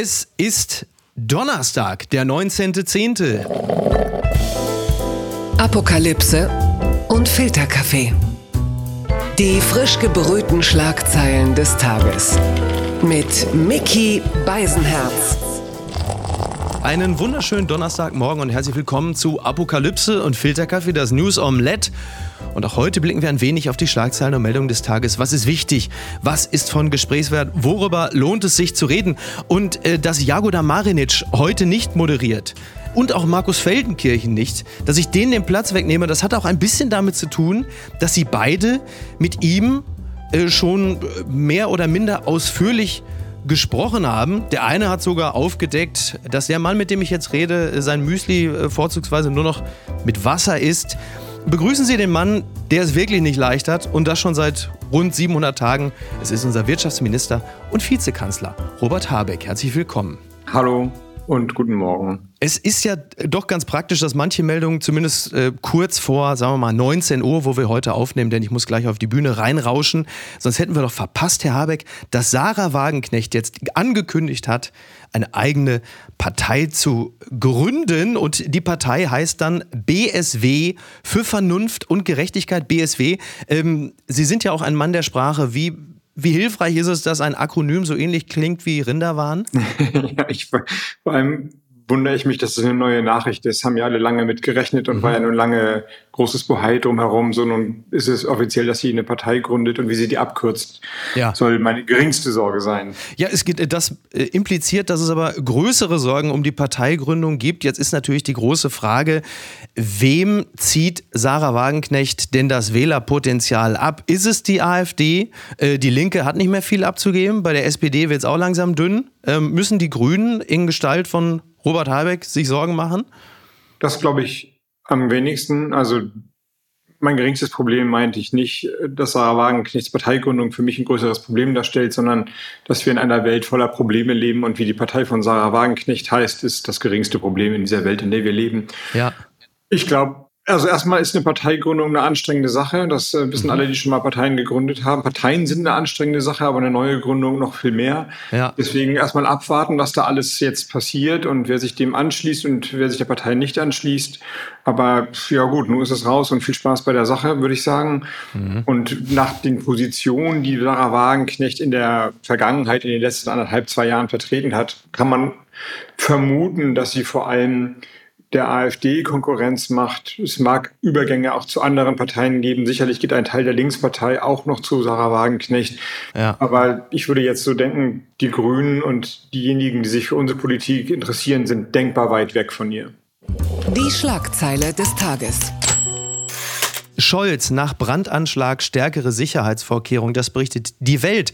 Es ist Donnerstag, der 19.10. Apokalypse und Filterkaffee. Die frisch gebrühten Schlagzeilen des Tages. Mit Mickey Beisenherz. Einen wunderschönen Donnerstagmorgen und herzlich willkommen zu Apokalypse und Filterkaffee, das News Omelette. Und auch heute blicken wir ein wenig auf die Schlagzeilen und Meldungen des Tages. Was ist wichtig? Was ist von Gesprächswert? Worüber lohnt es sich zu reden? Und äh, dass Jagoda Marinic heute nicht moderiert und auch Markus Feldenkirchen nicht, dass ich denen den Platz wegnehme, das hat auch ein bisschen damit zu tun, dass sie beide mit ihm äh, schon mehr oder minder ausführlich gesprochen haben. Der eine hat sogar aufgedeckt, dass der Mann, mit dem ich jetzt rede, sein Müsli äh, vorzugsweise nur noch mit Wasser isst. Begrüßen Sie den Mann, der es wirklich nicht leicht hat und das schon seit rund 700 Tagen. Es ist unser Wirtschaftsminister und Vizekanzler Robert Habeck. Herzlich willkommen. Hallo und guten Morgen. Es ist ja doch ganz praktisch, dass manche Meldungen zumindest äh, kurz vor, sagen wir mal, 19 Uhr, wo wir heute aufnehmen, denn ich muss gleich auf die Bühne reinrauschen, sonst hätten wir doch verpasst, Herr Habeck, dass Sarah Wagenknecht jetzt angekündigt hat, eine eigene Partei zu gründen und die Partei heißt dann BSW für Vernunft und Gerechtigkeit, BSW. Ähm, Sie sind ja auch ein Mann der Sprache. Wie wie hilfreich ist es, dass ein Akronym so ähnlich klingt wie Rinderwahn? ja, ich, vor allem wundere ich mich, dass es eine neue Nachricht ist. Haben ja alle lange mit gerechnet und mhm. war ja nun lange großes Bohai drumherum. So nun ist es offiziell, dass sie eine Partei gründet und wie sie die abkürzt, ja. soll meine geringste Sorge sein. Ja, es geht, das äh, impliziert, dass es aber größere Sorgen um die Parteigründung gibt. Jetzt ist natürlich die große Frage, wem zieht Sarah Wagenknecht denn das Wählerpotenzial ab? Ist es die AfD? Äh, die Linke hat nicht mehr viel abzugeben. Bei der SPD wird es auch langsam dünn. Ähm, müssen die Grünen in Gestalt von Robert Habeck sich Sorgen machen? Das glaube ich am wenigsten. Also mein geringstes Problem meinte ich nicht, dass Sarah Wagenknechts Parteigründung für mich ein größeres Problem darstellt, sondern dass wir in einer Welt voller Probleme leben und wie die Partei von Sarah Wagenknecht heißt, ist das geringste Problem in dieser Welt, in der wir leben. Ja. Ich glaube, also erstmal ist eine Parteigründung eine anstrengende Sache. Das äh, wissen mhm. alle, die schon mal Parteien gegründet haben. Parteien sind eine anstrengende Sache, aber eine neue Gründung noch viel mehr. Ja. Deswegen erstmal abwarten, was da alles jetzt passiert und wer sich dem anschließt und wer sich der Partei nicht anschließt. Aber ja gut, nun ist es raus und viel Spaß bei der Sache, würde ich sagen. Mhm. Und nach den Positionen, die Sarah Wagenknecht in der Vergangenheit, in den letzten anderthalb, zwei Jahren vertreten hat, kann man vermuten, dass sie vor allem der AfD Konkurrenz macht. Es mag Übergänge auch zu anderen Parteien geben. Sicherlich geht ein Teil der Linkspartei auch noch zu Sarah Wagenknecht. Ja. Aber ich würde jetzt so denken, die Grünen und diejenigen, die sich für unsere Politik interessieren, sind denkbar weit weg von ihr. Die Schlagzeile des Tages. Scholz nach Brandanschlag stärkere Sicherheitsvorkehrungen, das berichtet die Welt.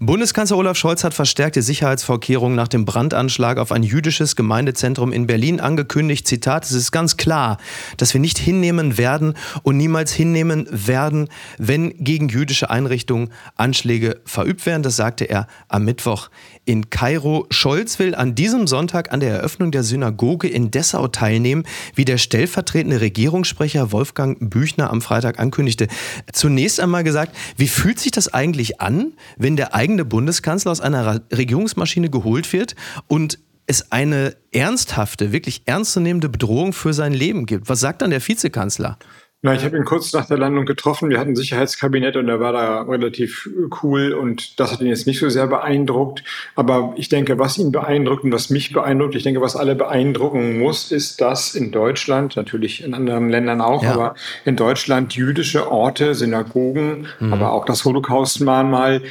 Bundeskanzler Olaf Scholz hat verstärkte Sicherheitsvorkehrungen nach dem Brandanschlag auf ein jüdisches Gemeindezentrum in Berlin angekündigt. Zitat, es ist ganz klar, dass wir nicht hinnehmen werden und niemals hinnehmen werden, wenn gegen jüdische Einrichtungen Anschläge verübt werden. Das sagte er am Mittwoch in Kairo. Scholz will an diesem Sonntag an der Eröffnung der Synagoge in Dessau teilnehmen, wie der stellvertretende Regierungssprecher Wolfgang Büchner am Freitag ankündigte. Zunächst einmal gesagt, wie fühlt sich das eigentlich an, wenn der eigene Bundeskanzler aus einer Regierungsmaschine geholt wird und es eine ernsthafte, wirklich ernstzunehmende Bedrohung für sein Leben gibt. Was sagt dann der Vizekanzler? Na, ich habe ihn kurz nach der Landung getroffen. Wir hatten ein Sicherheitskabinett und er war da relativ cool und das hat ihn jetzt nicht so sehr beeindruckt. Aber ich denke, was ihn beeindruckt und was mich beeindruckt, ich denke, was alle beeindrucken muss, ist, dass in Deutschland, natürlich in anderen Ländern auch, ja. aber in Deutschland jüdische Orte, Synagogen, mhm. aber auch das Holocaust-Mahnmal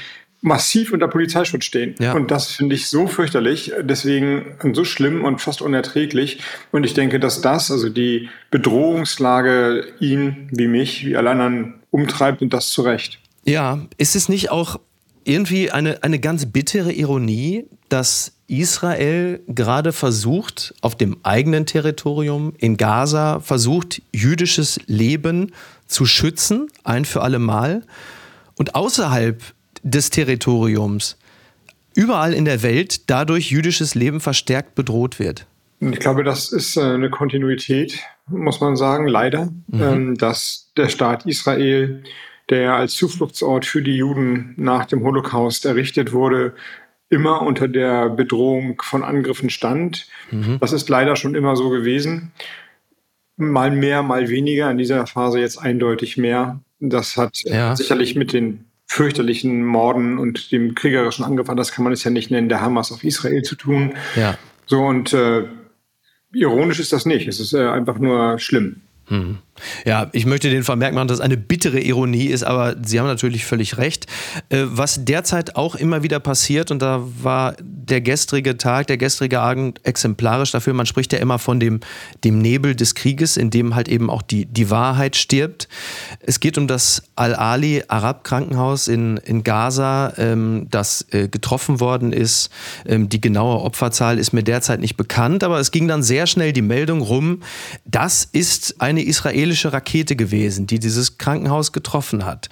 massiv unter Polizeischutz stehen. Ja. Und das finde ich so fürchterlich, deswegen so schlimm und fast unerträglich. Und ich denke, dass das, also die Bedrohungslage ihn wie mich, wie alle anderen umtreibt und das zu Recht. Ja, ist es nicht auch irgendwie eine, eine ganz bittere Ironie, dass Israel gerade versucht, auf dem eigenen Territorium in Gaza versucht, jüdisches Leben zu schützen, ein für alle Mal. Und außerhalb des Territoriums überall in der Welt dadurch jüdisches Leben verstärkt bedroht wird. Ich glaube, das ist äh, eine Kontinuität, muss man sagen, leider, mhm. Ähm, dass der Staat Israel, der als Zufluchtsort für die Juden nach dem Holocaust errichtet wurde, immer unter der Bedrohung von Angriffen stand. Mhm. Das ist leider schon immer so gewesen. Mal mehr, mal weniger. In dieser Phase jetzt eindeutig mehr. Das hat ja. sicherlich mit den fürchterlichen Morden und dem kriegerischen Angriff, das kann man es ja nicht nennen, der Hamas auf Israel zu tun. Ja. So und äh, ironisch ist das nicht. Es ist äh, einfach nur schlimm. Hm. Ja, ich möchte den Vermerk machen, dass es eine bittere Ironie ist, aber Sie haben natürlich völlig recht. Äh, was derzeit auch immer wieder passiert, und da war der gestrige Tag, der gestrige Abend exemplarisch dafür, man spricht ja immer von dem, dem Nebel des Krieges, in dem halt eben auch die, die Wahrheit stirbt. Es geht um das Al-Ali Arab-Krankenhaus in, in Gaza, ähm, das äh, getroffen worden ist. Ähm, die genaue Opferzahl ist mir derzeit nicht bekannt, aber es ging dann sehr schnell die Meldung rum, das ist eine israelische Rakete gewesen, die dieses Krankenhaus getroffen hat.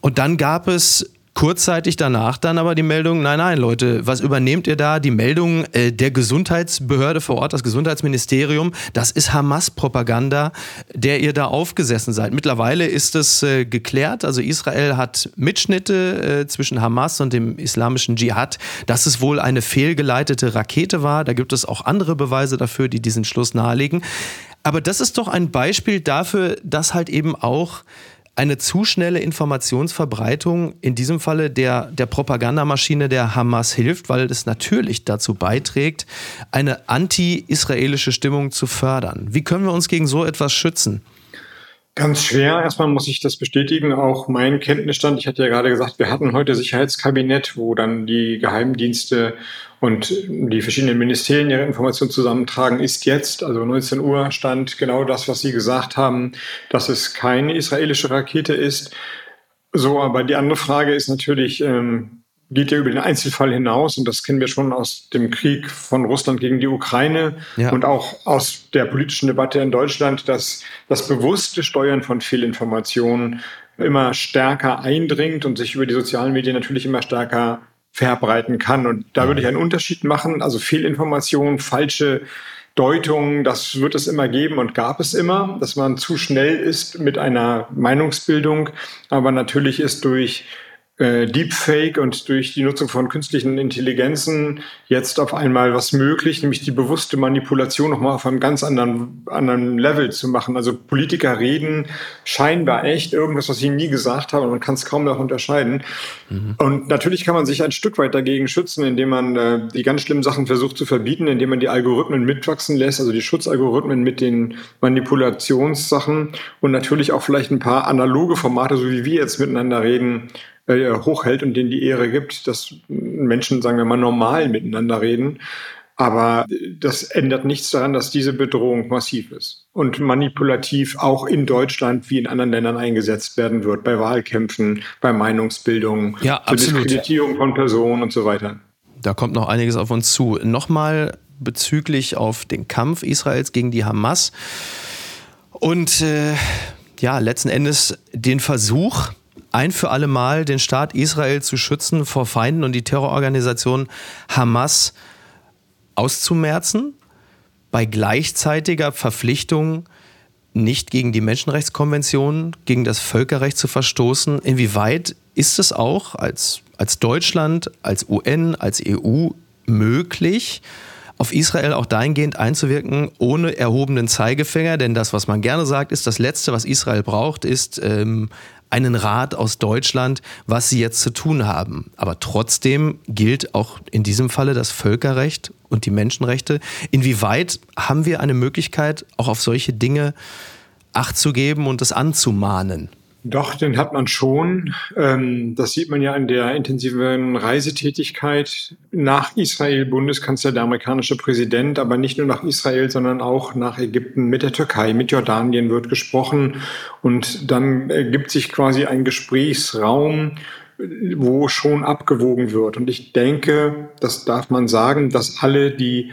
Und dann gab es kurzzeitig danach dann aber die Meldung, nein, nein, Leute, was übernehmt ihr da? Die Meldung äh, der Gesundheitsbehörde vor Ort, das Gesundheitsministerium, das ist Hamas-Propaganda, der ihr da aufgesessen seid. Mittlerweile ist es äh, geklärt, also Israel hat Mitschnitte äh, zwischen Hamas und dem islamischen Dschihad, dass es wohl eine fehlgeleitete Rakete war. Da gibt es auch andere Beweise dafür, die diesen Schluss nahelegen. Aber das ist doch ein Beispiel dafür, dass halt eben auch eine zu schnelle Informationsverbreitung in diesem Falle der, der Propagandamaschine der Hamas hilft, weil es natürlich dazu beiträgt, eine anti-israelische Stimmung zu fördern. Wie können wir uns gegen so etwas schützen? Ganz schwer. Erstmal muss ich das bestätigen. Auch mein Kenntnisstand. Ich hatte ja gerade gesagt, wir hatten heute Sicherheitskabinett, wo dann die Geheimdienste und die verschiedenen Ministerien ihre Informationen zusammentragen. Ist jetzt, also 19 Uhr, stand genau das, was Sie gesagt haben, dass es keine israelische Rakete ist. So, aber die andere Frage ist natürlich, ähm, geht ja über den Einzelfall hinaus und das kennen wir schon aus dem Krieg von Russland gegen die Ukraine ja. und auch aus der politischen Debatte in Deutschland, dass das bewusste Steuern von Fehlinformationen immer stärker eindringt und sich über die sozialen Medien natürlich immer stärker verbreiten kann. Und da würde ich einen Unterschied machen. Also Fehlinformationen, falsche Deutungen, das wird es immer geben und gab es immer, dass man zu schnell ist mit einer Meinungsbildung. Aber natürlich ist durch äh, Deepfake und durch die Nutzung von künstlichen Intelligenzen jetzt auf einmal was möglich, nämlich die bewusste Manipulation nochmal auf einem ganz anderen, anderen Level zu machen. Also Politiker reden scheinbar echt irgendwas, was sie nie gesagt haben und man kann es kaum noch unterscheiden. Mhm. Und natürlich kann man sich ein Stück weit dagegen schützen, indem man äh, die ganz schlimmen Sachen versucht zu verbieten, indem man die Algorithmen mitwachsen lässt, also die Schutzalgorithmen mit den Manipulationssachen und natürlich auch vielleicht ein paar analoge Formate, so wie wir jetzt miteinander reden, äh, hochhält und denen die Ehre gibt, dass Menschen, sagen wir mal, normal miteinander reden. Aber das ändert nichts daran, dass diese Bedrohung massiv ist und manipulativ auch in Deutschland wie in anderen Ländern eingesetzt werden wird, bei Wahlkämpfen, bei Meinungsbildung, ja, zur Diskreditierung von Personen und so weiter. Da kommt noch einiges auf uns zu. Nochmal bezüglich auf den Kampf Israels gegen die Hamas und äh, ja, letzten Endes den Versuch, ein für alle Mal den Staat Israel zu schützen vor Feinden und die Terrororganisation Hamas auszumerzen, bei gleichzeitiger Verpflichtung, nicht gegen die Menschenrechtskonvention, gegen das Völkerrecht zu verstoßen. Inwieweit ist es auch als, als Deutschland, als UN, als EU möglich, auf Israel auch dahingehend einzuwirken, ohne erhobenen Zeigefinger. Denn das, was man gerne sagt, ist, das Letzte, was Israel braucht, ist ähm, einen Rat aus Deutschland, was sie jetzt zu tun haben. Aber trotzdem gilt auch in diesem Falle das Völkerrecht und die Menschenrechte. Inwieweit haben wir eine Möglichkeit, auch auf solche Dinge Acht zu geben und es anzumahnen? Doch, den hat man schon. Ähm, das sieht man ja an der intensiven Reisetätigkeit nach Israel, Bundeskanzler, der amerikanische Präsident, aber nicht nur nach Israel, sondern auch nach Ägypten, mit der Türkei, mit Jordanien wird gesprochen. Und dann ergibt sich quasi ein Gesprächsraum, wo schon abgewogen wird. Und ich denke, das darf man sagen, dass alle, die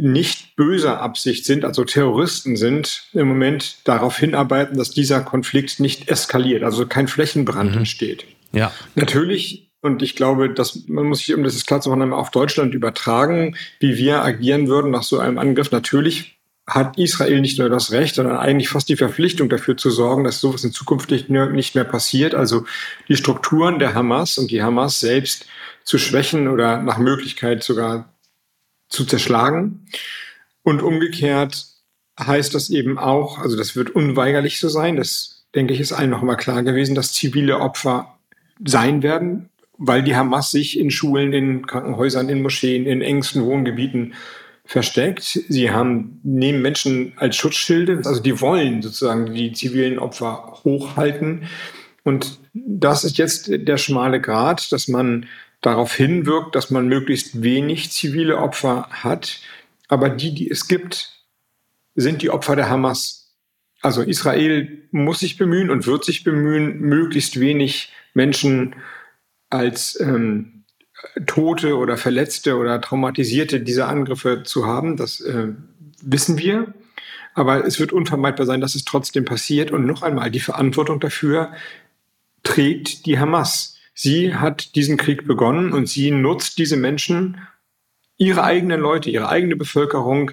nicht böser Absicht sind, also Terroristen sind, im Moment darauf hinarbeiten, dass dieser Konflikt nicht eskaliert, also kein Flächenbrand mhm. entsteht. Ja. Natürlich, und ich glaube, dass man muss sich, um das ist klar zu machen, auf Deutschland übertragen, wie wir agieren würden nach so einem Angriff. Natürlich hat Israel nicht nur das Recht, sondern eigentlich fast die Verpflichtung dafür zu sorgen, dass sowas in Zukunft nicht mehr, nicht mehr passiert. Also die Strukturen der Hamas und die Hamas selbst zu schwächen oder nach Möglichkeit sogar zu zerschlagen. Und umgekehrt heißt das eben auch, also das wird unweigerlich so sein, das denke ich ist allen noch mal klar gewesen, dass zivile Opfer sein werden, weil die Hamas sich in Schulen, in Krankenhäusern, in Moscheen, in engsten Wohngebieten versteckt. Sie haben, nehmen Menschen als Schutzschilde, also die wollen sozusagen die zivilen Opfer hochhalten. Und das ist jetzt der schmale Grat, dass man darauf hinwirkt, dass man möglichst wenig zivile Opfer hat. Aber die, die es gibt, sind die Opfer der Hamas. Also Israel muss sich bemühen und wird sich bemühen, möglichst wenig Menschen als ähm, Tote oder Verletzte oder Traumatisierte dieser Angriffe zu haben. Das äh, wissen wir. Aber es wird unvermeidbar sein, dass es trotzdem passiert. Und noch einmal, die Verantwortung dafür trägt die Hamas. Sie hat diesen Krieg begonnen und sie nutzt diese Menschen, ihre eigenen Leute, ihre eigene Bevölkerung.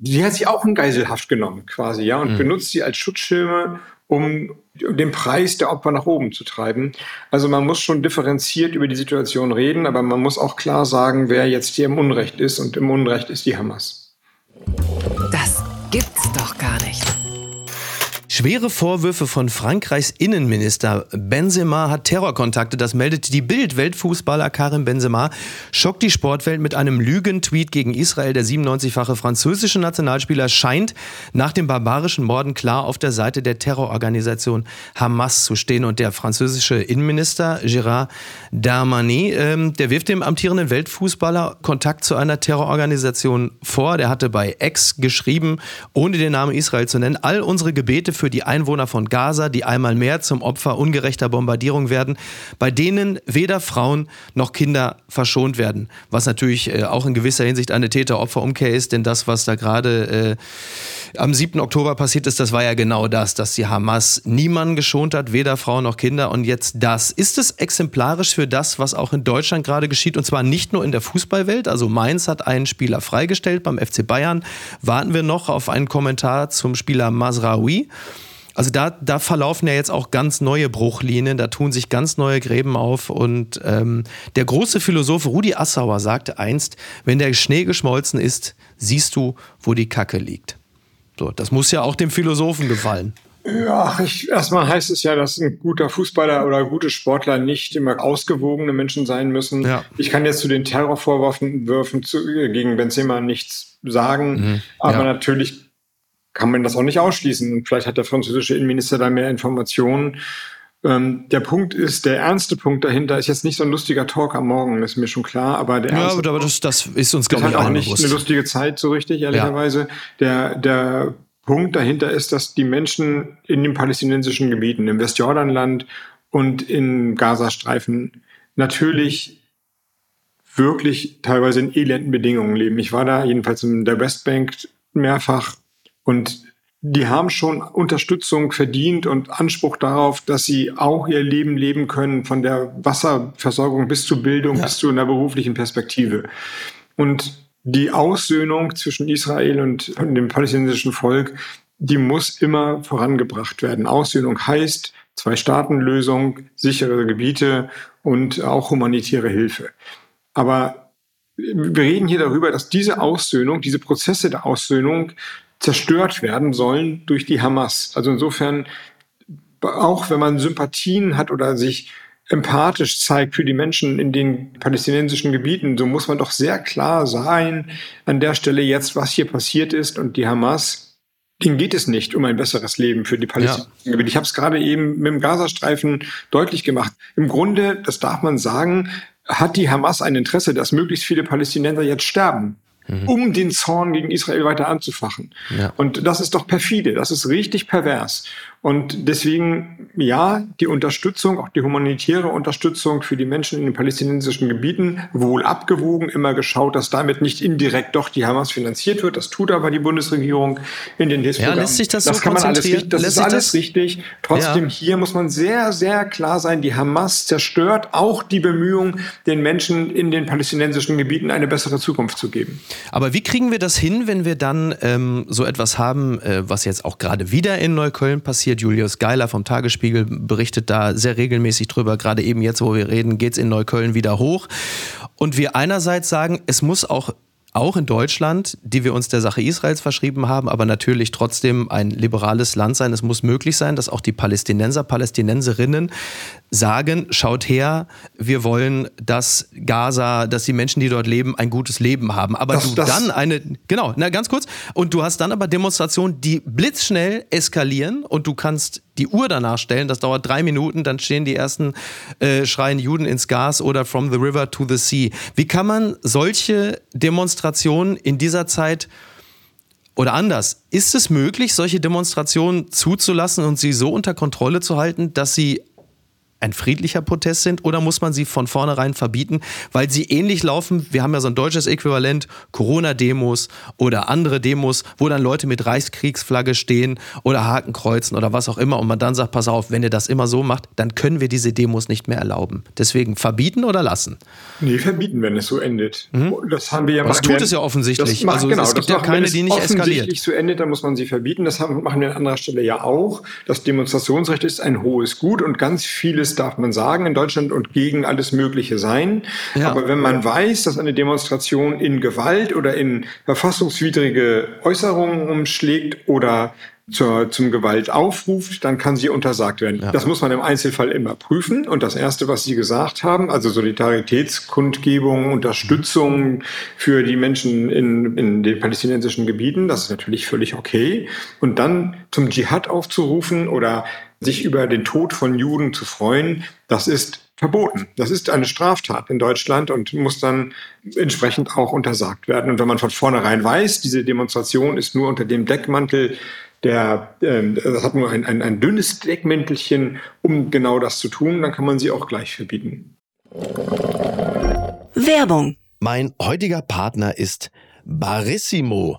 Sie hat sie auch in Geiselhaft genommen, quasi, ja, und mhm. benutzt sie als Schutzschirme, um den Preis der Opfer nach oben zu treiben. Also man muss schon differenziert über die Situation reden, aber man muss auch klar sagen, wer jetzt hier im Unrecht ist. Und im Unrecht ist die Hamas. Schwere Vorwürfe von Frankreichs Innenminister Benzema hat Terrorkontakte. Das meldet die Bild. Weltfußballer Karim Benzema schockt die Sportwelt mit einem Lügentweet gegen Israel. Der 97-fache französische Nationalspieler scheint nach dem barbarischen Morden klar auf der Seite der Terrororganisation Hamas zu stehen. Und der französische Innenminister Gérard Darmanin, ähm, der wirft dem amtierenden Weltfußballer Kontakt zu einer Terrororganisation vor. Der hatte bei X geschrieben, ohne den Namen Israel zu nennen, all unsere Gebete für für die Einwohner von Gaza, die einmal mehr zum Opfer ungerechter Bombardierung werden, bei denen weder Frauen noch Kinder verschont werden. Was natürlich äh, auch in gewisser Hinsicht eine Täter-Opfer-Umkehr ist, denn das, was da gerade äh, am 7. Oktober passiert ist, das war ja genau das, dass die Hamas niemanden geschont hat, weder Frauen noch Kinder. Und jetzt das. Ist es exemplarisch für das, was auch in Deutschland gerade geschieht? Und zwar nicht nur in der Fußballwelt. Also Mainz hat einen Spieler freigestellt beim FC Bayern. Warten wir noch auf einen Kommentar zum Spieler Masraoui. Also da, da verlaufen ja jetzt auch ganz neue Bruchlinien, da tun sich ganz neue Gräben auf. Und ähm, der große Philosoph Rudi Assauer sagte einst, wenn der Schnee geschmolzen ist, siehst du, wo die Kacke liegt. So, das muss ja auch dem Philosophen gefallen. Ja, ich, erstmal heißt es ja, dass ein guter Fußballer oder gute Sportler nicht immer ausgewogene Menschen sein müssen. Ja. Ich kann jetzt zu den Terrorvorwürfen zu, gegen Benzema nichts sagen, mhm. aber ja. natürlich kann man das auch nicht ausschließen. Und vielleicht hat der französische Innenminister da mehr Informationen. Ähm, der Punkt ist, der ernste Punkt dahinter ist jetzt nicht so ein lustiger Talk am Morgen, ist mir schon klar, aber der ernste Ja, aber das, das ist uns, glaube ich, auch nicht bewusst. eine lustige Zeit, so richtig, ehrlicherweise. Ja. Der, der Punkt dahinter ist, dass die Menschen in den palästinensischen Gebieten, im Westjordanland und in Gazastreifen natürlich wirklich teilweise in elenden Bedingungen leben. Ich war da jedenfalls in der Westbank mehrfach und die haben schon Unterstützung verdient und Anspruch darauf, dass sie auch ihr Leben leben können, von der Wasserversorgung bis zur Bildung, ja. bis zu einer beruflichen Perspektive. Und die Aussöhnung zwischen Israel und dem palästinensischen Volk, die muss immer vorangebracht werden. Aussöhnung heißt Zwei-Staaten-Lösung, sichere Gebiete und auch humanitäre Hilfe. Aber wir reden hier darüber, dass diese Aussöhnung, diese Prozesse der Aussöhnung zerstört werden sollen durch die Hamas. Also insofern, auch wenn man Sympathien hat oder sich empathisch zeigt für die Menschen in den palästinensischen Gebieten, so muss man doch sehr klar sein an der Stelle jetzt, was hier passiert ist und die Hamas, denen geht es nicht um ein besseres Leben für die palästinensischen Gebiete. Ich habe es gerade eben mit dem Gazastreifen deutlich gemacht. Im Grunde, das darf man sagen, hat die Hamas ein Interesse, dass möglichst viele Palästinenser jetzt sterben mhm. um den Zorn gegen Israel weiter anzufachen. Ja. Und das ist doch perfide, das ist richtig pervers. Und deswegen, ja, die Unterstützung, auch die humanitäre Unterstützung für die Menschen in den palästinensischen Gebieten, wohl abgewogen, immer geschaut, dass damit nicht indirekt doch die Hamas finanziert wird. Das tut aber die Bundesregierung in den Hilfsprogrammen. Ja, lässt sich das, das so kann man alles richtig, das ist alles das? richtig. Trotzdem ja. hier muss man sehr, sehr klar sein, die Hamas zerstört auch die Bemühungen, den Menschen in den palästinensischen Gebieten eine bessere Zukunft zu geben. Aber wie kriegen wir das hin, wenn wir dann ähm, so etwas haben, äh, was jetzt auch gerade wieder in Neukölln passiert? Passiert. Julius Geiler vom Tagesspiegel berichtet da sehr regelmäßig drüber. Gerade eben jetzt, wo wir reden, geht es in Neukölln wieder hoch. Und wir einerseits sagen, es muss auch auch in Deutschland, die wir uns der Sache Israels verschrieben haben, aber natürlich trotzdem ein liberales Land sein. Es muss möglich sein, dass auch die Palästinenser, Palästinenserinnen sagen, schaut her, wir wollen, dass Gaza, dass die Menschen, die dort leben, ein gutes Leben haben. Aber das, du das dann eine, genau, na ganz kurz, und du hast dann aber Demonstrationen, die blitzschnell eskalieren und du kannst die Uhr danach stellen, das dauert drei Minuten, dann stehen die ersten äh, schreien Juden ins Gas oder From the River to the Sea. Wie kann man solche Demonstrationen in dieser Zeit oder anders, ist es möglich, solche Demonstrationen zuzulassen und sie so unter Kontrolle zu halten, dass sie ein friedlicher Protest sind oder muss man sie von vornherein verbieten, weil sie ähnlich laufen? Wir haben ja so ein deutsches Äquivalent, Corona-Demos oder andere Demos, wo dann Leute mit Reichskriegsflagge stehen oder Hakenkreuzen oder was auch immer und man dann sagt, pass auf, wenn ihr das immer so macht, dann können wir diese Demos nicht mehr erlauben. Deswegen verbieten oder lassen? Nee, verbieten, wenn es so endet. Mhm. Das haben wir ja Das tut es ja offensichtlich. Macht, also genau, es gibt ja keine, die nicht eskaliert. Wenn offensichtlich so endet, dann muss man sie verbieten. Das machen wir an anderer Stelle ja auch. Das Demonstrationsrecht ist ein hohes Gut und ganz vieles vieles darf man sagen in Deutschland und gegen alles Mögliche sein. Ja. Aber wenn man weiß, dass eine Demonstration in Gewalt oder in verfassungswidrige Äußerungen umschlägt oder zur, zum Gewalt aufruft, dann kann sie untersagt werden. Ja. Das muss man im Einzelfall immer prüfen. Und das Erste, was Sie gesagt haben, also Solidaritätskundgebung, Unterstützung für die Menschen in, in den palästinensischen Gebieten, das ist natürlich völlig okay. Und dann zum Dschihad aufzurufen oder sich über den Tod von Juden zu freuen, das ist verboten. Das ist eine Straftat in Deutschland und muss dann entsprechend auch untersagt werden. Und wenn man von vornherein weiß, diese Demonstration ist nur unter dem Deckmantel der äh, hat nur ein, ein, ein dünnes Deckmäntelchen, um genau das zu tun, dann kann man sie auch gleich verbieten. Werbung. Mein heutiger Partner ist Barissimo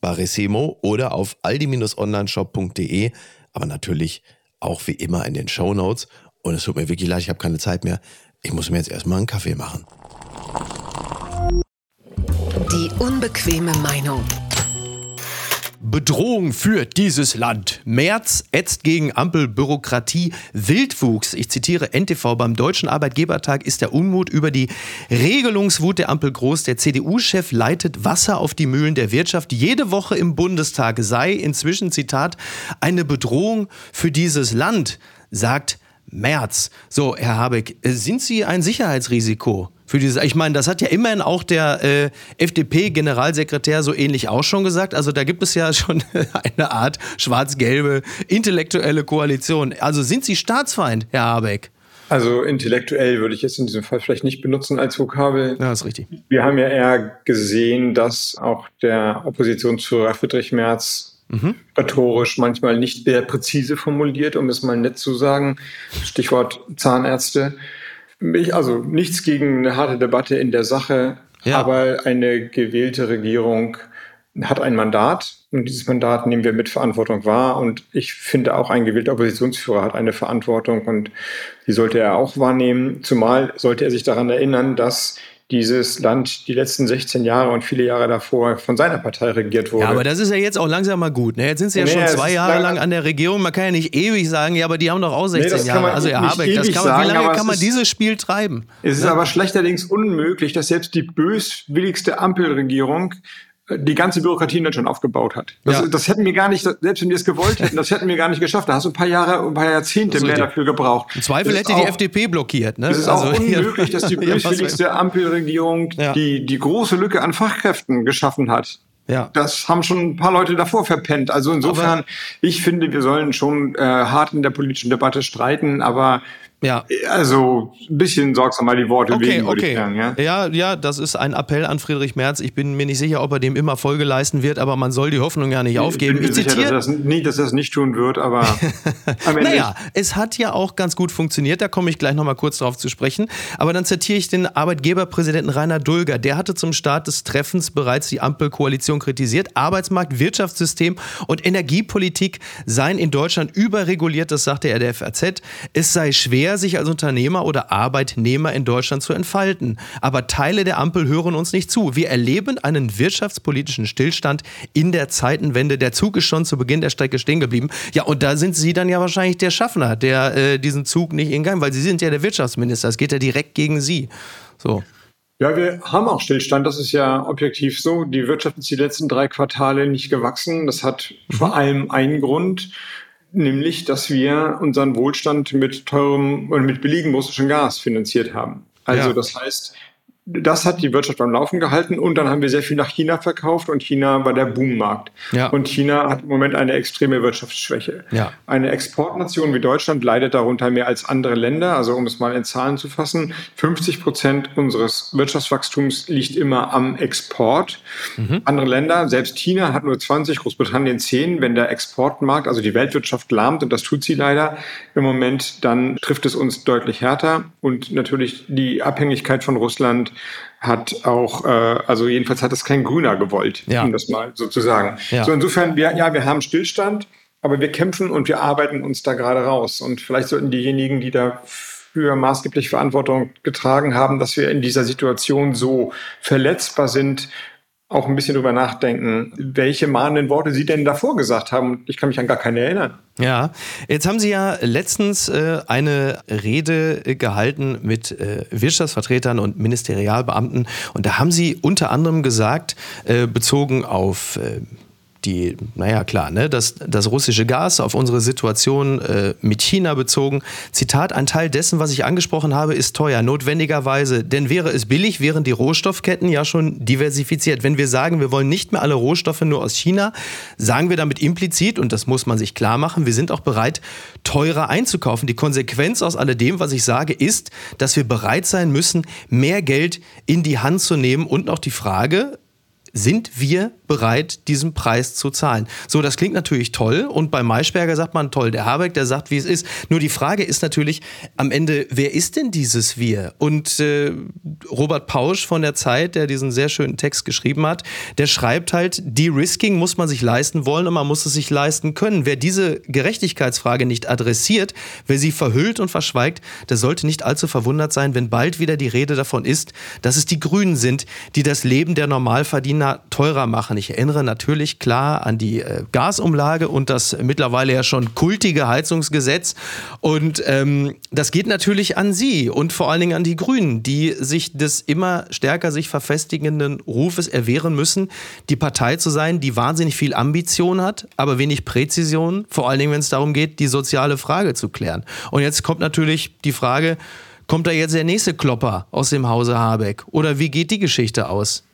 Barissimo oder auf aldi-onlineshop.de, aber natürlich auch wie immer in den Show Notes. Und es tut mir wirklich leid, ich habe keine Zeit mehr. Ich muss mir jetzt erstmal einen Kaffee machen. Die unbequeme Meinung. Bedrohung für dieses Land. Merz ätzt gegen Ampelbürokratie Wildwuchs. Ich zitiere NTV. Beim Deutschen Arbeitgebertag ist der Unmut über die Regelungswut der Ampel groß. Der CDU-Chef leitet Wasser auf die Mühlen der Wirtschaft. Jede Woche im Bundestag sei inzwischen, Zitat, eine Bedrohung für dieses Land, sagt Merz. So, Herr Habeck, sind Sie ein Sicherheitsrisiko? Für diese. Ich meine, das hat ja immerhin auch der äh, FDP-Generalsekretär so ähnlich auch schon gesagt. Also da gibt es ja schon eine Art schwarz-gelbe intellektuelle Koalition. Also sind Sie Staatsfeind, Herr Habeck? Also intellektuell würde ich jetzt in diesem Fall vielleicht nicht benutzen als Vokabel. Ja, ist richtig. Wir haben ja eher gesehen, dass auch der Oppositionsführer Friedrich Merz mhm. rhetorisch manchmal nicht sehr präzise formuliert, um es mal nett zu sagen. Stichwort Zahnärzte. Ich, also nichts gegen eine harte Debatte in der Sache, ja. aber eine gewählte Regierung hat ein Mandat und dieses Mandat nehmen wir mit Verantwortung wahr. Und ich finde auch ein gewählter Oppositionsführer hat eine Verantwortung und die sollte er auch wahrnehmen. Zumal sollte er sich daran erinnern, dass dieses Land die letzten 16 Jahre und viele Jahre davor von seiner Partei regiert wurde. Ja, aber das ist ja jetzt auch langsam mal gut. Ne? Jetzt sind sie ja nee, schon zwei Jahre lang an der Regierung. Man kann ja nicht ewig sagen, ja, aber die haben doch auch 16 nee, Jahre. Also Herr Habeck, das kann man, sagen, wie lange kann man ist, dieses Spiel treiben? Es ist ja? aber schlechterdings unmöglich, dass selbst die böswilligste Ampelregierung die ganze Bürokratie in Deutschland aufgebaut hat. Das, ja. das hätten wir gar nicht, selbst wenn wir es gewollt hätten, das hätten wir gar nicht geschafft. Da hast du ein paar Jahre, ein paar Jahrzehnte mehr dafür gebraucht. Im Zweifel hätte die FDP blockiert. Ne? Es ist also, auch unmöglich, dass die böswilligste Ampelregierung ja. die, die große Lücke an Fachkräften geschaffen hat. Ja. Das haben schon ein paar Leute davor verpennt. Also insofern, aber ich finde, wir sollen schon äh, hart in der politischen Debatte streiten, aber ja. Also ein bisschen sorgsam mal die Worte okay, wegen, würde okay. ich sagen. Ja? ja, ja, das ist ein Appell an Friedrich Merz. Ich bin mir nicht sicher, ob er dem immer Folge leisten wird, aber man soll die Hoffnung ja nicht ich aufgeben. Bin mir ich sicher, zitiere, dass, das nie, dass er das nicht tun wird, aber am Ende Naja, es hat ja auch ganz gut funktioniert, da komme ich gleich nochmal kurz drauf zu sprechen. Aber dann zitiere ich den Arbeitgeberpräsidenten Rainer Dulger. Der hatte zum Start des Treffens bereits die Ampelkoalition kritisiert. Arbeitsmarkt, Wirtschaftssystem und Energiepolitik seien in Deutschland überreguliert, das sagte er der FAZ. Es sei schwer, schwer, sich als Unternehmer oder Arbeitnehmer in Deutschland zu entfalten. Aber Teile der Ampel hören uns nicht zu. Wir erleben einen wirtschaftspolitischen Stillstand in der Zeitenwende. Der Zug ist schon zu Beginn der Strecke stehen geblieben. Ja, und da sind Sie dann ja wahrscheinlich der Schaffner, der äh, diesen Zug nicht in Gang, weil Sie sind ja der Wirtschaftsminister. Es geht ja direkt gegen Sie. So. Ja, wir haben auch Stillstand. Das ist ja objektiv so. Die Wirtschaft ist die letzten drei Quartale nicht gewachsen. Das hat mhm. vor allem einen Grund nämlich, dass wir unseren Wohlstand mit teurem und mit billigem russischem Gas finanziert haben. Also ja. das heißt, das hat die Wirtschaft am Laufen gehalten und dann haben wir sehr viel nach China verkauft und China war der Boommarkt. Ja. Und China hat im Moment eine extreme Wirtschaftsschwäche. Ja. Eine Exportnation wie Deutschland leidet darunter mehr als andere Länder. Also um es mal in Zahlen zu fassen, 50 Prozent unseres Wirtschaftswachstums liegt immer am Export. Mhm. Andere Länder, selbst China hat nur 20, Großbritannien 10. Wenn der Exportmarkt, also die Weltwirtschaft lahmt, und das tut sie leider im Moment, dann trifft es uns deutlich härter. Und natürlich die Abhängigkeit von Russland hat auch, äh, also jedenfalls hat es kein Grüner gewollt, ja. um das mal so zu sagen. Ja. So insofern, wir, ja, wir haben Stillstand, aber wir kämpfen und wir arbeiten uns da gerade raus. Und vielleicht sollten diejenigen, die da für maßgeblich Verantwortung getragen haben, dass wir in dieser Situation so verletzbar sind, auch ein bisschen drüber nachdenken, welche mahnenden Worte Sie denn davor gesagt haben. Ich kann mich an gar keine erinnern. Ja, jetzt haben Sie ja letztens äh, eine Rede gehalten mit äh, Wirtschaftsvertretern und Ministerialbeamten und da haben Sie unter anderem gesagt, äh, bezogen auf äh, die, naja klar, ne, das, das russische Gas auf unsere Situation äh, mit China bezogen. Zitat, ein Teil dessen, was ich angesprochen habe, ist teuer, notwendigerweise. Denn wäre es billig, wären die Rohstoffketten ja schon diversifiziert. Wenn wir sagen, wir wollen nicht mehr alle Rohstoffe nur aus China, sagen wir damit implizit, und das muss man sich klar machen, wir sind auch bereit, teurer einzukaufen. Die Konsequenz aus alledem, was ich sage, ist, dass wir bereit sein müssen, mehr Geld in die Hand zu nehmen und auch die Frage, sind wir bereit, diesen Preis zu zahlen. So, das klingt natürlich toll und bei Maischberger sagt man toll, der Habeck, der sagt, wie es ist. Nur die Frage ist natürlich am Ende, wer ist denn dieses Wir? Und äh, Robert Pausch von der Zeit, der diesen sehr schönen Text geschrieben hat, der schreibt halt, De-Risking muss man sich leisten wollen und man muss es sich leisten können. Wer diese Gerechtigkeitsfrage nicht adressiert, wer sie verhüllt und verschweigt, der sollte nicht allzu verwundert sein, wenn bald wieder die Rede davon ist, dass es die Grünen sind, die das Leben der Normalverdiener teurer machen. Ich erinnere natürlich klar an die äh, Gasumlage und das mittlerweile ja schon kultige Heizungsgesetz. Und ähm, das geht natürlich an Sie und vor allen Dingen an die Grünen, die sich des immer stärker sich verfestigenden Rufes erwehren müssen, die Partei zu sein, die wahnsinnig viel Ambition hat, aber wenig Präzision, vor allen Dingen, wenn es darum geht, die soziale Frage zu klären. Und jetzt kommt natürlich die Frage, kommt da jetzt der nächste Klopper aus dem Hause Habeck? Oder wie geht die Geschichte aus?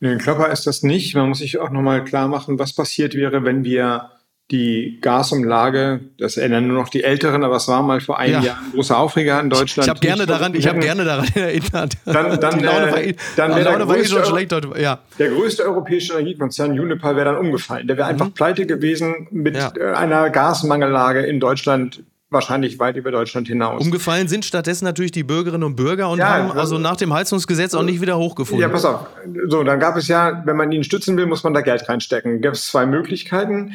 Nee, Klopper ist das nicht. Man muss sich auch nochmal klar machen, was passiert wäre, wenn wir die Gasumlage, das erinnern nur noch die Älteren, aber es war mal vor einem ja. Jahr ein großer Aufreger in Deutschland. Ich habe gerne daran, ich habe gerne daran erinnert. Dann, dann, eh- dann wäre der, größte, schlecht, ja. der größte europäische Energiekonzern Uniper wäre dann umgefallen. Der wäre einfach mhm. pleite gewesen mit ja. einer Gasmangellage in Deutschland wahrscheinlich weit über Deutschland hinaus. Umgefallen sind stattdessen natürlich die Bürgerinnen und Bürger und ja, haben also nach dem Heizungsgesetz auch nicht wieder hochgefunden. Ja, pass auf. So, dann gab es ja, wenn man ihn stützen will, muss man da Geld reinstecken. Gab es zwei Möglichkeiten.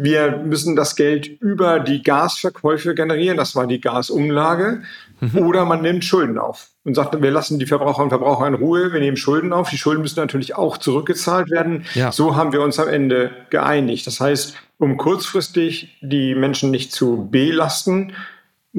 Wir müssen das Geld über die Gasverkäufe generieren, das war die Gasumlage, mhm. oder man nimmt Schulden auf und sagt, wir lassen die Verbraucher und Verbraucher in Ruhe, wir nehmen Schulden auf. Die Schulden müssen natürlich auch zurückgezahlt werden. Ja. So haben wir uns am Ende geeinigt. Das heißt, um kurzfristig die Menschen nicht zu belasten,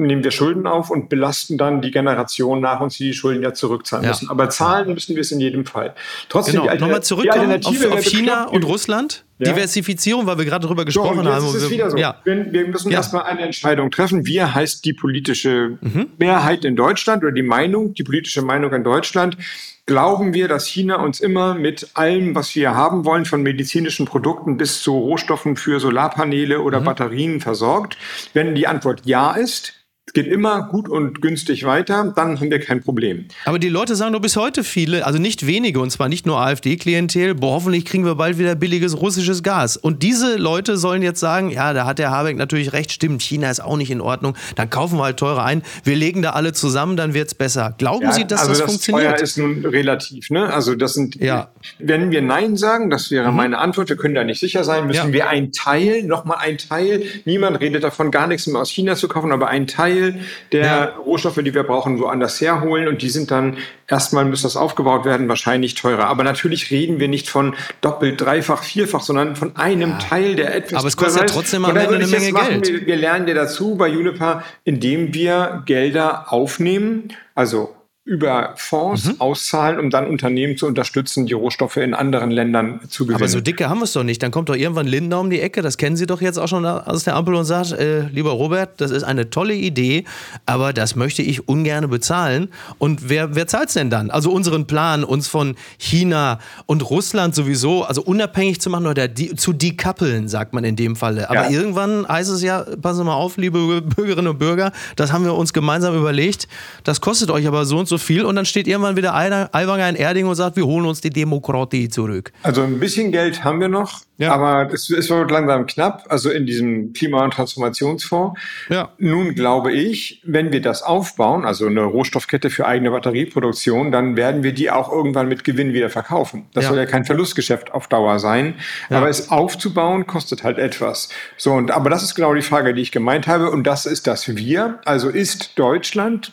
nehmen wir Schulden auf und belasten dann die Generation nach uns, die die Schulden ja zurückzahlen ja. müssen. Aber zahlen müssen wir es in jedem Fall. Trotzdem, genau. nochmal zurückkommen auf, auf China und Russland. Ja. Diversifizierung, weil wir gerade darüber gesprochen so, haben. Ist es wieder so. Ja. Wir, wir müssen ja. erstmal eine Entscheidung treffen. Wir heißt die politische mhm. Mehrheit in Deutschland oder die Meinung, die politische Meinung in Deutschland. Glauben wir, dass China uns immer mit allem, was wir haben wollen, von medizinischen Produkten bis zu Rohstoffen für Solarpaneele oder mhm. Batterien versorgt? Wenn die Antwort ja ist, es geht immer gut und günstig weiter, dann haben wir kein Problem. Aber die Leute sagen doch bis heute viele, also nicht wenige, und zwar nicht nur AfD-Klientel, boah, hoffentlich kriegen wir bald wieder billiges russisches Gas. Und diese Leute sollen jetzt sagen, ja, da hat der Habeck natürlich recht, stimmt, China ist auch nicht in Ordnung, dann kaufen wir halt teurer ein, wir legen da alle zusammen, dann wird es besser. Glauben ja, Sie, dass also das, das funktioniert? Teuer ist nun relativ, ne? Also das sind, ja. wenn wir Nein sagen, das wäre mhm. meine Antwort, wir können da nicht sicher sein, müssen ja. wir ein Teil, nochmal ein Teil, niemand redet davon, gar nichts mehr aus China zu kaufen, aber ein Teil Teil der ja. Rohstoffe, die wir brauchen, woanders herholen und die sind dann erstmal muss das aufgebaut werden, wahrscheinlich teurer. Aber natürlich reden wir nicht von doppelt, dreifach, vierfach, sondern von einem ja. Teil, der etwas Aber es kostet ja trotzdem am Ende eine Menge Geld. Wir, wir lernen dir dazu bei Juniper, indem wir Gelder aufnehmen, also über Fonds mhm. auszahlen, um dann Unternehmen zu unterstützen, die Rohstoffe in anderen Ländern zu gewinnen. Aber so dicke haben wir es doch nicht. Dann kommt doch irgendwann Lindner um die Ecke, das kennen Sie doch jetzt auch schon aus der Ampel und sagt, äh, lieber Robert, das ist eine tolle Idee, aber das möchte ich ungern bezahlen. Und wer, wer zahlt es denn dann? Also unseren Plan, uns von China und Russland sowieso, also unabhängig zu machen oder die, zu decoupeln, sagt man in dem Falle. Aber ja. irgendwann heißt es ja, passen Sie mal auf, liebe Bürgerinnen und Bürger, das haben wir uns gemeinsam überlegt, das kostet euch aber so und so viel und dann steht irgendwann wieder Aiwanger in Erding und sagt, wir holen uns die Demokratie zurück. Also ein bisschen Geld haben wir noch, ja. aber es, es wird langsam knapp, also in diesem Klima- und Transformationsfonds. Ja. Nun glaube ich, wenn wir das aufbauen, also eine Rohstoffkette für eigene Batterieproduktion, dann werden wir die auch irgendwann mit Gewinn wieder verkaufen. Das ja. soll ja kein Verlustgeschäft auf Dauer sein. Aber es aufzubauen kostet halt etwas. So, und, aber das ist genau die Frage, die ich gemeint habe. Und das ist das Wir. Also ist Deutschland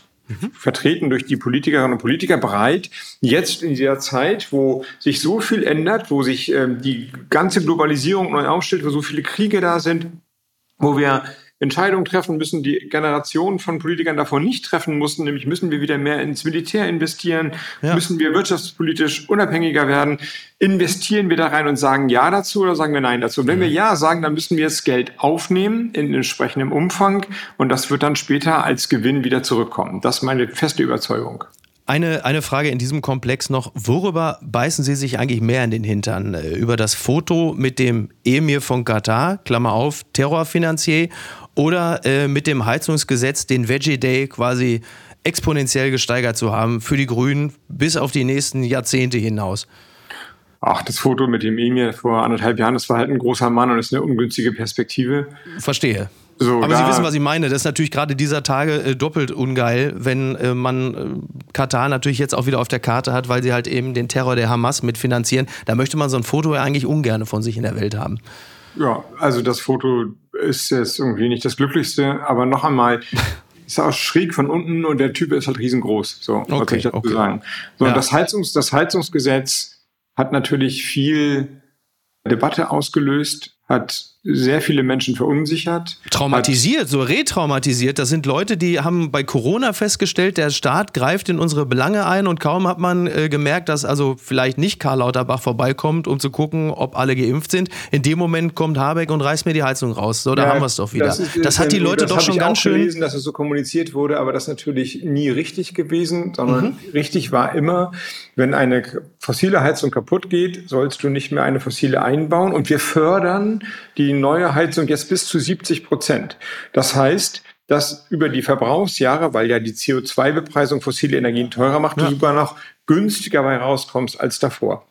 vertreten durch die Politikerinnen und Politiker, bereit, jetzt in dieser Zeit, wo sich so viel ändert, wo sich ähm, die ganze Globalisierung neu aufstellt, wo so viele Kriege da sind, wo wir Entscheidungen treffen müssen, die Generationen von Politikern davon nicht treffen mussten, nämlich müssen wir wieder mehr ins Militär investieren, ja. müssen wir wirtschaftspolitisch unabhängiger werden, investieren wir da rein und sagen Ja dazu oder sagen wir Nein dazu? Und wenn wir Ja sagen, dann müssen wir das Geld aufnehmen in entsprechendem Umfang und das wird dann später als Gewinn wieder zurückkommen. Das ist meine feste Überzeugung. Eine, eine Frage in diesem Komplex noch. Worüber beißen Sie sich eigentlich mehr in den Hintern? Äh, über das Foto mit dem Emir von Katar, Klammer auf, Terrorfinanzier, oder äh, mit dem Heizungsgesetz den Veggie Day quasi exponentiell gesteigert zu haben für die Grünen bis auf die nächsten Jahrzehnte hinaus? Ach, das Foto mit dem Emir vor anderthalb Jahren, das war halt ein großer Mann und ist eine ungünstige Perspektive. Verstehe. So, Aber Sie wissen, was ich meine. Das ist natürlich gerade dieser Tage äh, doppelt ungeil, wenn äh, man äh, Katar natürlich jetzt auch wieder auf der Karte hat, weil sie halt eben den Terror der Hamas mitfinanzieren. Da möchte man so ein Foto ja eigentlich ungern von sich in der Welt haben. Ja, also das Foto ist jetzt irgendwie nicht das Glücklichste, aber noch einmal, ist auch schräg von unten und der Typ ist halt riesengroß. So, okay, was ich dazu okay. sagen? So, ja. das, Heizungs-, das Heizungsgesetz hat natürlich viel Debatte ausgelöst, hat sehr viele Menschen verunsichert. Traumatisiert, so retraumatisiert. Das sind Leute, die haben bei Corona festgestellt, der Staat greift in unsere Belange ein und kaum hat man äh, gemerkt, dass also vielleicht nicht Karl Lauterbach vorbeikommt, um zu gucken, ob alle geimpft sind. In dem Moment kommt Habeck und reißt mir die Heizung raus. So, da ja, haben wir es doch wieder. Das, ist, das hat die Leute doch schon ganz schön. gelesen, dass es so kommuniziert wurde, aber das ist natürlich nie richtig gewesen, sondern mhm. richtig war immer, wenn eine fossile Heizung kaputt geht, sollst du nicht mehr eine fossile einbauen. Und wir fördern die neue Heizung jetzt bis zu 70 Prozent. Das heißt, dass über die Verbrauchsjahre, weil ja die CO2-Bepreisung fossile Energien teurer macht, ja. du sogar noch günstiger bei rauskommst als davor.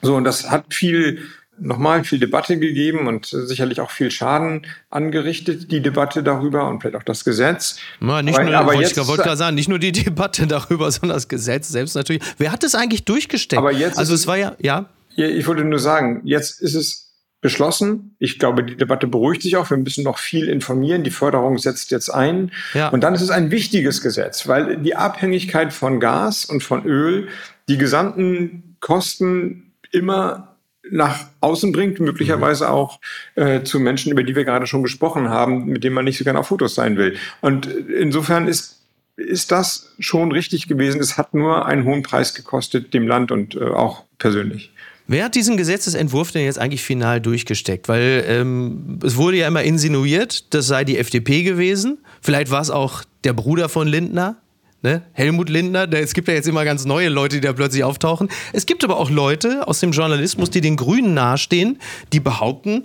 So, und das hat viel, nochmal viel Debatte gegeben und sicherlich auch viel Schaden angerichtet, die Debatte darüber und vielleicht auch das Gesetz. Na, nicht aber, nur, aber wollte ich wollte gerade sagen, nicht nur die Debatte darüber, sondern das Gesetz selbst natürlich. Wer hat das eigentlich durchgesteckt? Aber jetzt also es war ja, ja. Ich wollte nur sagen, jetzt ist es beschlossen. Ich glaube, die Debatte beruhigt sich auch. Wir müssen noch viel informieren. Die Förderung setzt jetzt ein. Ja. Und dann ist es ein wichtiges Gesetz, weil die Abhängigkeit von Gas und von Öl die gesamten Kosten immer nach außen bringt, möglicherweise auch äh, zu Menschen, über die wir gerade schon gesprochen haben, mit denen man nicht so gerne auf Fotos sein will. Und insofern ist ist das schon richtig gewesen. Es hat nur einen hohen Preis gekostet, dem Land und äh, auch persönlich. Wer hat diesen Gesetzesentwurf denn jetzt eigentlich final durchgesteckt? Weil ähm, es wurde ja immer insinuiert, das sei die FDP gewesen. Vielleicht war es auch der Bruder von Lindner. Ne? Helmut Lindner, es gibt ja jetzt immer ganz neue Leute, die da plötzlich auftauchen. Es gibt aber auch Leute aus dem Journalismus, die den Grünen nahestehen, die behaupten,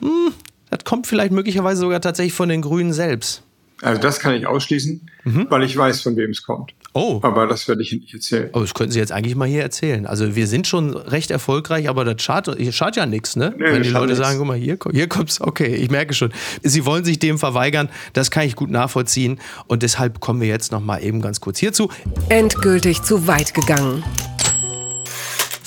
hm, das kommt vielleicht möglicherweise sogar tatsächlich von den Grünen selbst. Also das kann ich ausschließen, mhm. weil ich weiß, von wem es kommt. Oh. Aber das werde ich nicht erzählen. Aber das könnten Sie jetzt eigentlich mal hier erzählen. Also wir sind schon recht erfolgreich, aber das schadet, schadet ja nichts, ne? Nee, Wenn die Leute nix. sagen, guck mal, hier, hier kommt's, okay, ich merke schon. Sie wollen sich dem verweigern, das kann ich gut nachvollziehen. Und deshalb kommen wir jetzt noch mal eben ganz kurz hierzu. Endgültig zu weit gegangen.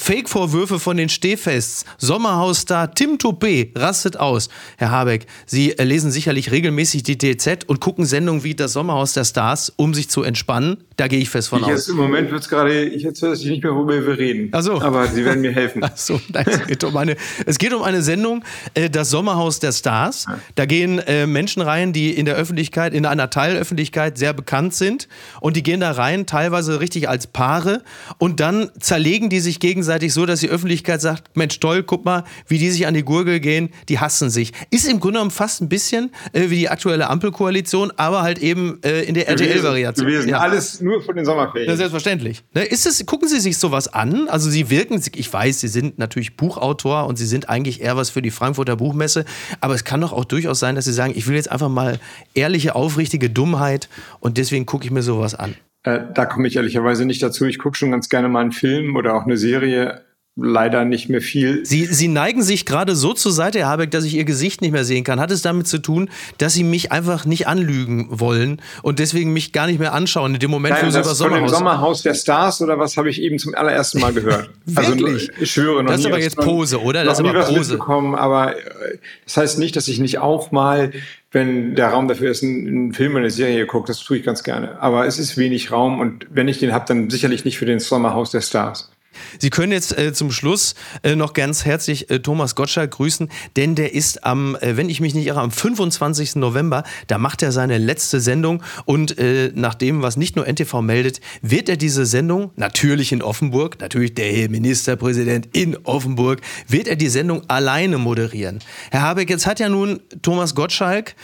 Fake-Vorwürfe von den Stehfests. Sommerhausstar Tim Toupé rastet aus. Herr Habeck, Sie äh, lesen sicherlich regelmäßig die DZ und gucken Sendungen wie das Sommerhaus der Stars, um sich zu entspannen. Da gehe ich fest von ich aus. Jetzt, Im Moment wird es gerade, ich jetzt weiß ich nicht mehr, worüber wir reden. Ach so. Aber Sie werden mir helfen. Ach so, nein, es, geht um eine, es geht um eine Sendung, äh, das Sommerhaus der Stars. Da gehen äh, Menschen rein, die in der Öffentlichkeit, in einer Teilöffentlichkeit sehr bekannt sind. Und die gehen da rein, teilweise richtig als Paare. Und dann zerlegen die sich gegenseitig so, dass die Öffentlichkeit sagt, Mensch, toll, guck mal, wie die sich an die Gurgel gehen, die hassen sich. Ist im Grunde genommen fast ein bisschen äh, wie die aktuelle Ampelkoalition, aber halt eben äh, in der RTL-Variation. Ja. Alles nur von den Sommerferien. Ja, selbstverständlich. Ne, Ist es, gucken Sie sich sowas an? Also Sie wirken, ich weiß, Sie sind natürlich Buchautor und Sie sind eigentlich eher was für die Frankfurter Buchmesse, aber es kann doch auch durchaus sein, dass Sie sagen, ich will jetzt einfach mal ehrliche, aufrichtige Dummheit und deswegen gucke ich mir sowas an. Äh, da komme ich ehrlicherweise nicht dazu. Ich gucke schon ganz gerne mal einen Film oder auch eine Serie. Leider nicht mehr viel. Sie, Sie neigen sich gerade so zur Seite, Herr Habeck, dass ich Ihr Gesicht nicht mehr sehen kann. Hat es damit zu tun, dass Sie mich einfach nicht anlügen wollen und deswegen mich gar nicht mehr anschauen in dem Moment, Nein, wo Sie über das von dem Sommerhaus... Sommerhaus der Stars oder was habe ich eben zum allerersten Mal gehört. Wirklich? Also, ich schwöre noch Das ist aber jetzt Pose, oder? Das ist aber Pose. aber äh, das heißt nicht, dass ich nicht auch mal, wenn der Raum dafür ist, einen, einen Film oder eine Serie gucke. Das tue ich ganz gerne. Aber es ist wenig Raum und wenn ich den habe, dann sicherlich nicht für den Sommerhaus der Stars. Sie können jetzt äh, zum Schluss äh, noch ganz herzlich äh, Thomas Gottschalk grüßen, denn der ist am, äh, wenn ich mich nicht irre, am 25. November, da macht er seine letzte Sendung und äh, nach dem, was nicht nur NTV meldet, wird er diese Sendung, natürlich in Offenburg, natürlich der Ministerpräsident in Offenburg, wird er die Sendung alleine moderieren. Herr Habeck, jetzt hat ja nun Thomas Gottschalk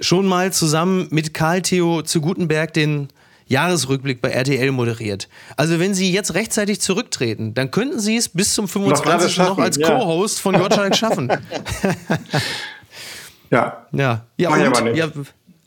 schon mal zusammen mit Karl Theo zu Gutenberg den Jahresrückblick bei RTL moderiert. Also wenn Sie jetzt rechtzeitig zurücktreten, dann könnten Sie es bis zum 25. noch, schaffen, als ja. Co-Host von Gottschalk schaffen. Ja. Ja, ja, und? Ja,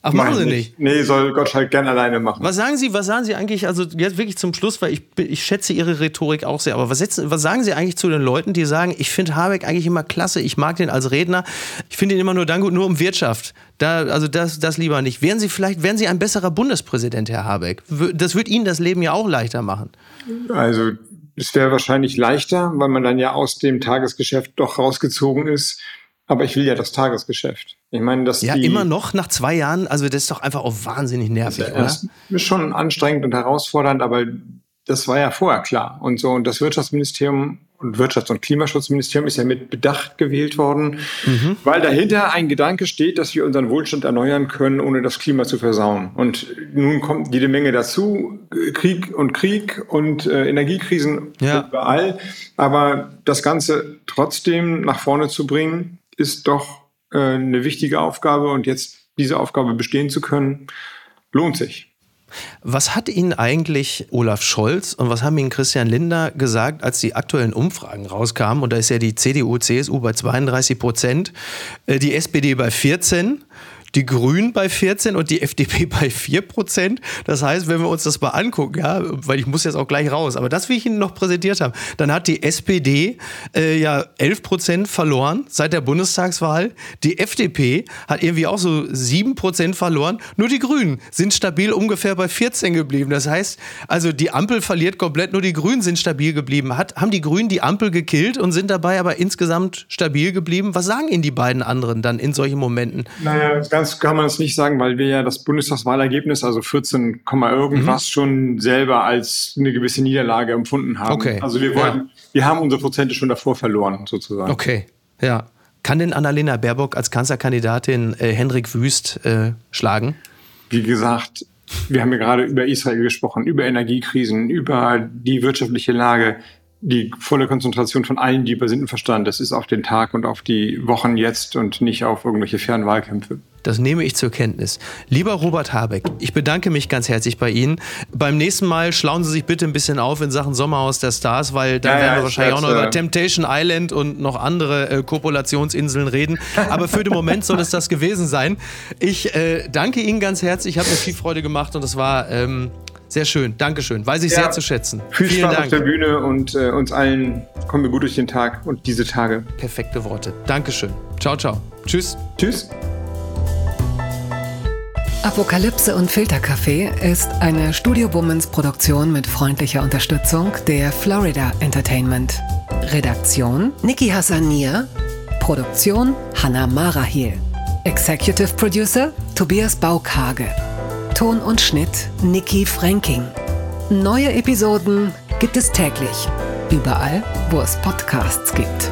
ach, Mach machen Sie nicht. Nee, soll Gottschalk gern alleine machen. Was sagen Sie, was sagen Sie eigentlich, also jetzt wirklich zum Schluss, weil ich, ich schätze Ihre Rhetorik auch sehr, aber was, setzen, was sagen Sie eigentlich zu den Leuten, die sagen, ich finde Habeck eigentlich immer klasse, ich mag den als Redner, ich finde ihn immer nur dann gut, nur um Wirtschaft. Da, also das, das lieber nicht. Wären Sie vielleicht, wären Sie ein besserer Bundespräsident, Herr Habeck? Das würde Ihnen das Leben ja auch leichter machen. Also es wäre wahrscheinlich leichter, weil man dann ja aus dem Tagesgeschäft doch rausgezogen ist. Aber ich will ja das Tagesgeschäft. Ich meine, dass Ja, die, immer noch nach zwei Jahren, also das ist doch einfach auch wahnsinnig nervig, oder? Das ist schon anstrengend und herausfordernd, aber das war ja vorher klar. Und so, und das Wirtschaftsministerium und Wirtschafts- und Klimaschutzministerium ist ja mit Bedacht gewählt worden, weil dahinter ein Gedanke steht, dass wir unseren Wohlstand erneuern können, ohne das Klima zu versauen. Und nun kommt jede Menge dazu, Krieg und Krieg und äh, Energiekrisen Ja. überall. Aber das Ganze trotzdem nach vorne zu bringen, ist doch äh, eine wichtige Aufgabe. Und jetzt diese Aufgabe bestehen zu können, lohnt sich. Was hat Ihnen eigentlich Olaf Scholz und was haben Ihnen Christian Lindner gesagt, als die aktuellen Umfragen rauskamen? Und da ist ja die CDU, CSU bei 32 Prozent, äh, die SPD bei 14. die Grünen bei 14 und die FDP bei 4 Prozent. Das heißt, wenn wir uns das mal angucken, ja, weil ich muss jetzt auch gleich raus, aber das will ich Ihnen noch präsentiert haben, dann hat die SPD äh, ja 11 Prozent verloren seit der Bundestagswahl. Die FDP hat irgendwie auch so 7 Prozent verloren. Nur die Grünen sind stabil ungefähr bei 14 geblieben. Das heißt, also die Ampel verliert komplett, nur die Grünen sind stabil geblieben. Hat, haben die Grünen die Ampel gekillt und sind dabei aber insgesamt stabil geblieben? Was sagen Ihnen die beiden anderen dann in solchen Momenten? Naja, ganz kann man es nicht sagen, weil wir ja das Bundestagswahlergebnis, also 14, irgendwas, mhm. schon selber als eine gewisse Niederlage empfunden haben. Okay. Also wir wollten, ja. wir haben unsere Prozente schon davor verloren, sozusagen. Okay, ja. Kann denn Annalena Baerbock als Kanzlerkandidatin äh, Henrik Wüst äh, schlagen? Wie gesagt, wir haben ja gerade über Israel gesprochen, über Energiekrisen, über die wirtschaftliche Lage die volle Konzentration von allen, die bei Sintenverstand, das ist auf den Tag und auf die Wochen jetzt und nicht auf irgendwelche fernen Wahlkämpfe. Das nehme ich zur Kenntnis. Lieber Robert Habeck, ich bedanke mich ganz herzlich bei Ihnen. Beim nächsten Mal schlauen Sie sich bitte ein bisschen auf in Sachen Sommerhaus der Stars, weil dann ja, werden wir wahrscheinlich auch noch über Temptation Island und noch andere äh, Kopulationsinseln reden. Aber für den Moment soll es das gewesen sein. Ich äh, danke Ihnen ganz herzlich. Ich habe mir viel Freude gemacht und es war ähm, sehr schön, Dankeschön. Weiß ich ja, sehr zu schätzen. Viel Vielen Spaß Dank. auf der Bühne und äh, uns allen kommen wir gut durch den Tag und diese Tage. Perfekte Worte. Dankeschön. Ciao, ciao. Tschüss. Tschüss. Apokalypse und Filterkaffee ist eine Studio Womans Produktion mit freundlicher Unterstützung der Florida Entertainment. Redaktion Niki Hassanier. Produktion Hannah Marahil. Executive Producer Tobias Baukage. Ton und Schnitt Niki Franking. Neue Episoden gibt es täglich. Überall, wo es Podcasts gibt.